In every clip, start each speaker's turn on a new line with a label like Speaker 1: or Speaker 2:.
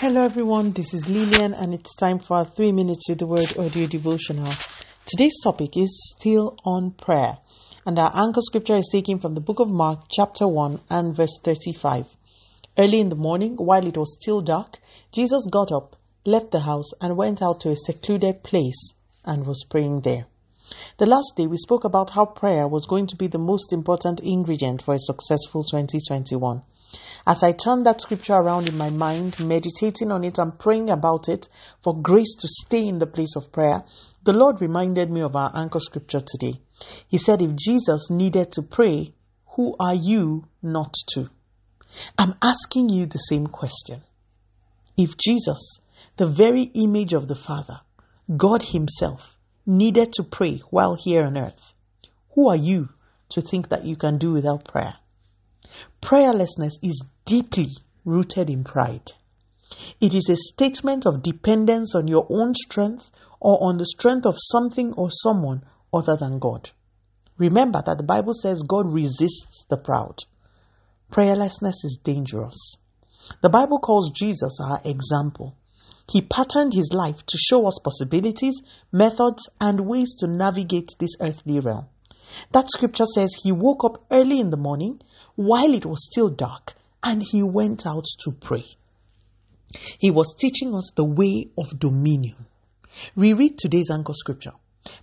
Speaker 1: Hello, everyone. This is Lillian, and it's time for our three minutes with the word audio devotional. Today's topic is still on prayer, and our anchor scripture is taken from the book of Mark, chapter 1, and verse 35. Early in the morning, while it was still dark, Jesus got up, left the house, and went out to a secluded place and was praying there. The last day, we spoke about how prayer was going to be the most important ingredient for a successful 2021. As I turned that scripture around in my mind, meditating on it and praying about it for grace to stay in the place of prayer, the Lord reminded me of our anchor scripture today. He said, If Jesus needed to pray, who are you not to? I'm asking you the same question. If Jesus, the very image of the Father, God Himself, needed to pray while here on earth, who are you to think that you can do without prayer? Prayerlessness is deeply rooted in pride. It is a statement of dependence on your own strength or on the strength of something or someone other than God. Remember that the Bible says God resists the proud. Prayerlessness is dangerous. The Bible calls Jesus our example. He patterned his life to show us possibilities, methods, and ways to navigate this earthly realm. That scripture says he woke up early in the morning while it was still dark and he went out to pray. He was teaching us the way of dominion. Reread today's anchor scripture.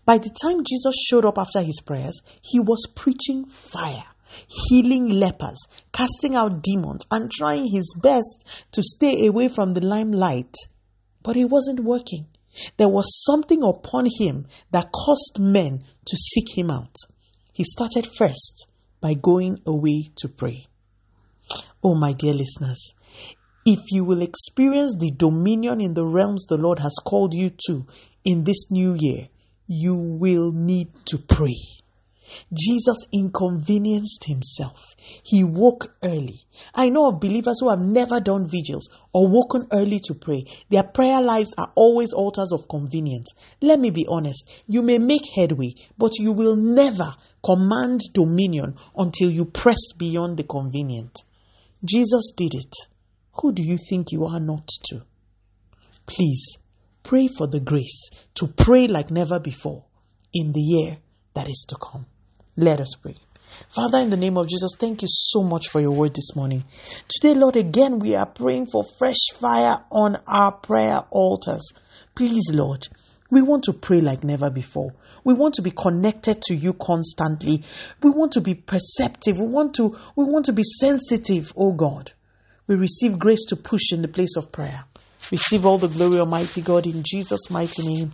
Speaker 1: By the time Jesus showed up after his prayers, he was preaching fire, healing lepers, casting out demons, and trying his best to stay away from the limelight. But it wasn't working. There was something upon him that caused men to seek him out. He started first by going away to pray. Oh, my dear listeners, if you will experience the dominion in the realms the Lord has called you to in this new year, you will need to pray. Jesus inconvenienced himself. He woke early. I know of believers who have never done vigils or woken early to pray. Their prayer lives are always altars of convenience. Let me be honest. You may make headway, but you will never command dominion until you press beyond the convenient. Jesus did it. Who do you think you are not to? Please pray for the grace to pray like never before in the year that is to come. Let us pray. Father, in the name of Jesus, thank you so much for your word this morning. Today, Lord, again, we are praying for fresh fire on our prayer altars. Please, Lord, we want to pray like never before. We want to be connected to you constantly. We want to be perceptive. We want to, we want to be sensitive, oh God. We receive grace to push in the place of prayer. Receive all the glory, Almighty God, in Jesus' mighty name